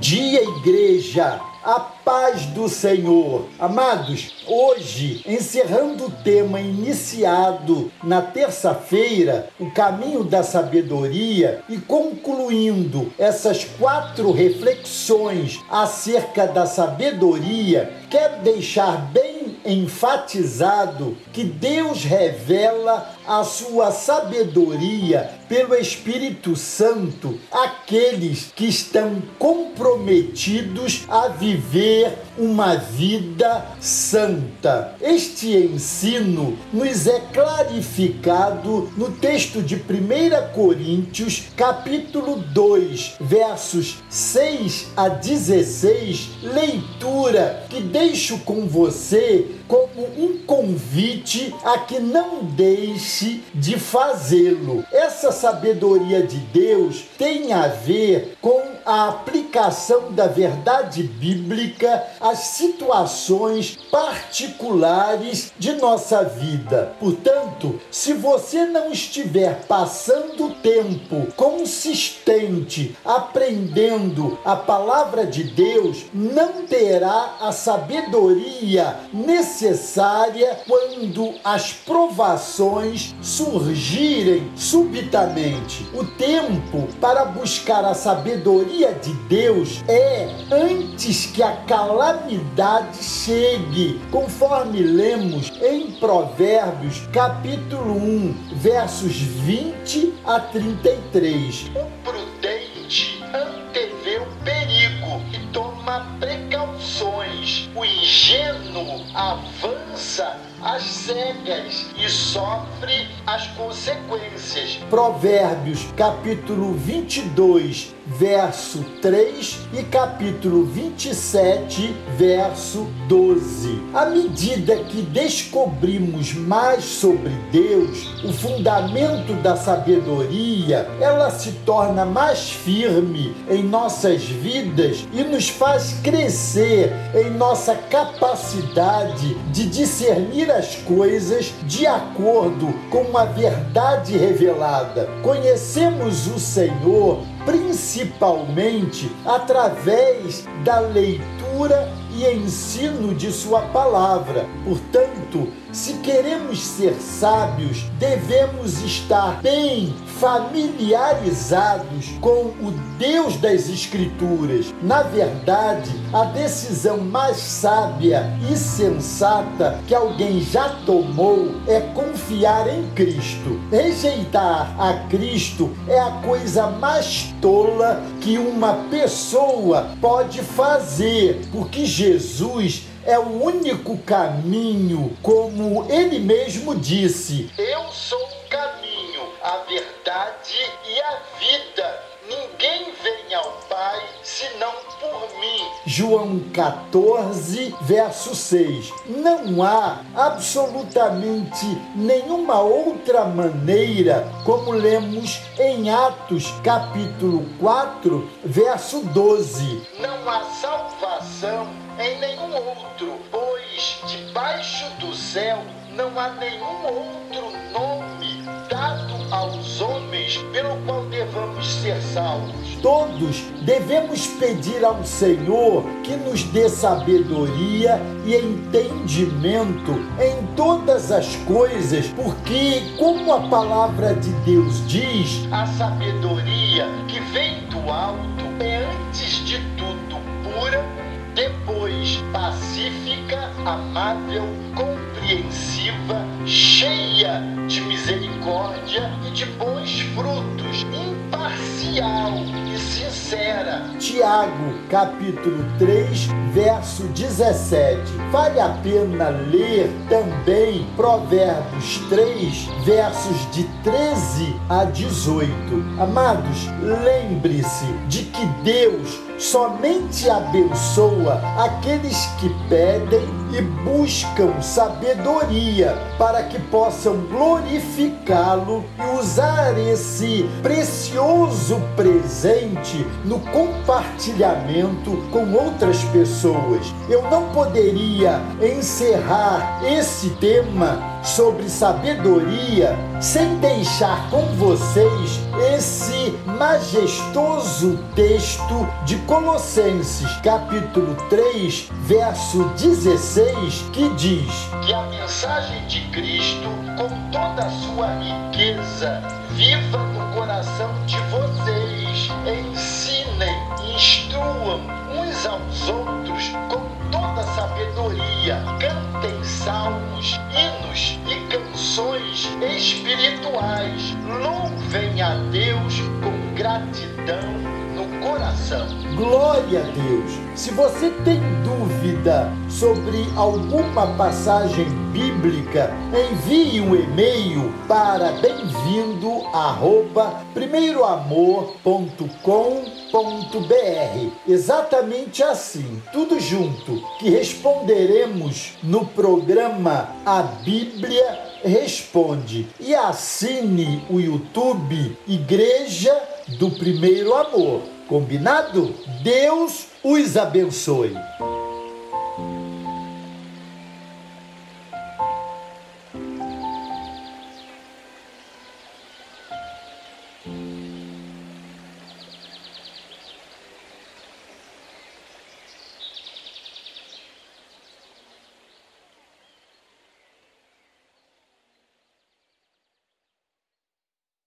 dia, igreja! A paz do Senhor. Amados, hoje, encerrando o tema iniciado na terça-feira, o caminho da sabedoria, e concluindo essas quatro reflexões acerca da sabedoria, quero deixar bem enfatizado que Deus revela a sua sabedoria pelo Espírito Santo aqueles que estão comprometidos a viver uma vida santa. Este ensino nos é clarificado no texto de 1 Coríntios, capítulo 2, versos 6 a 16, leitura que deixo com você como um convite a que não deixe de fazê-lo. Essa sabedoria de Deus tem a ver com a aplicação da verdade bíblica às situações particulares de nossa vida. Portanto, se você não estiver passando tempo consistente aprendendo a palavra de Deus, não terá a sabedoria necessária quando as provações surgirem subitamente. O tempo para buscar a sabedoria sabedoria de Deus é antes que a calamidade chegue, conforme lemos em Provérbios, capítulo 1, versos 20 a 33. O prudente avança às cegas e sofre as consequências. Provérbios, capítulo 22, verso 3 e capítulo 27, verso 12. À medida que descobrimos mais sobre Deus, o fundamento da sabedoria, ela se torna mais firme em nossas vidas e nos faz crescer em nossa capacidade de discernir as coisas de acordo com a verdade revelada. Conhecemos o Senhor principalmente através da leitura e ensino de Sua palavra. Portanto, se queremos ser sábios, devemos estar bem familiarizados com o Deus das Escrituras. Na verdade, a decisão mais sábia e sensata que alguém já tomou é confiar em Cristo. Rejeitar a Cristo é a coisa mais tola que uma pessoa pode fazer, porque Jesus é o único caminho, como ele mesmo disse: Eu sou o caminho, a verdade João 14, verso 6. Não há absolutamente nenhuma outra maneira, como lemos em Atos, capítulo 4, verso 12. Não há salvação em nenhum outro, pois debaixo do céu não há nenhum outro nome dado aos homens pelo qual devamos ser salvos. Todos devemos pedir ao Senhor que nos dê sabedoria e entendimento em todas as coisas, porque, como a palavra de Deus diz, a sabedoria que vem do alto é antes de tudo pura depois pacífica, amável, compreensiva, cheia de misericórdia e de bons frutos, imparcial e sincera. Tiago, capítulo 3, verso 17. Vale a pena ler também Provérbios 3, versos de 13 a 18. Amados, lembre-se de que Deus somente abençoa aqueles que pedem e buscam sabedoria para que possam glorificá-lo e usar esse precioso presente no compartilhamento com outras pessoas. Eu não poderia encerrar esse tema sobre sabedoria sem deixar com vocês esse majestoso texto de Colossenses, capítulo 3, verso 16, que diz: Que a mensagem de Cristo, com toda a sua riqueza, viva no coração de vocês. Ensinem, instruam uns aos outros com toda sabedoria. Cantem salmos, hinos e canções espirituais. Louvem a Deus com gratidão coração. Glória a Deus! Se você tem dúvida sobre alguma passagem bíblica, envie um e-mail para bem-vindo primeiroamor.com.br. Exatamente assim, tudo junto, que responderemos no programa A Bíblia Responde. E assine o YouTube Igreja do Primeiro Amor. Combinado? Deus os abençoe.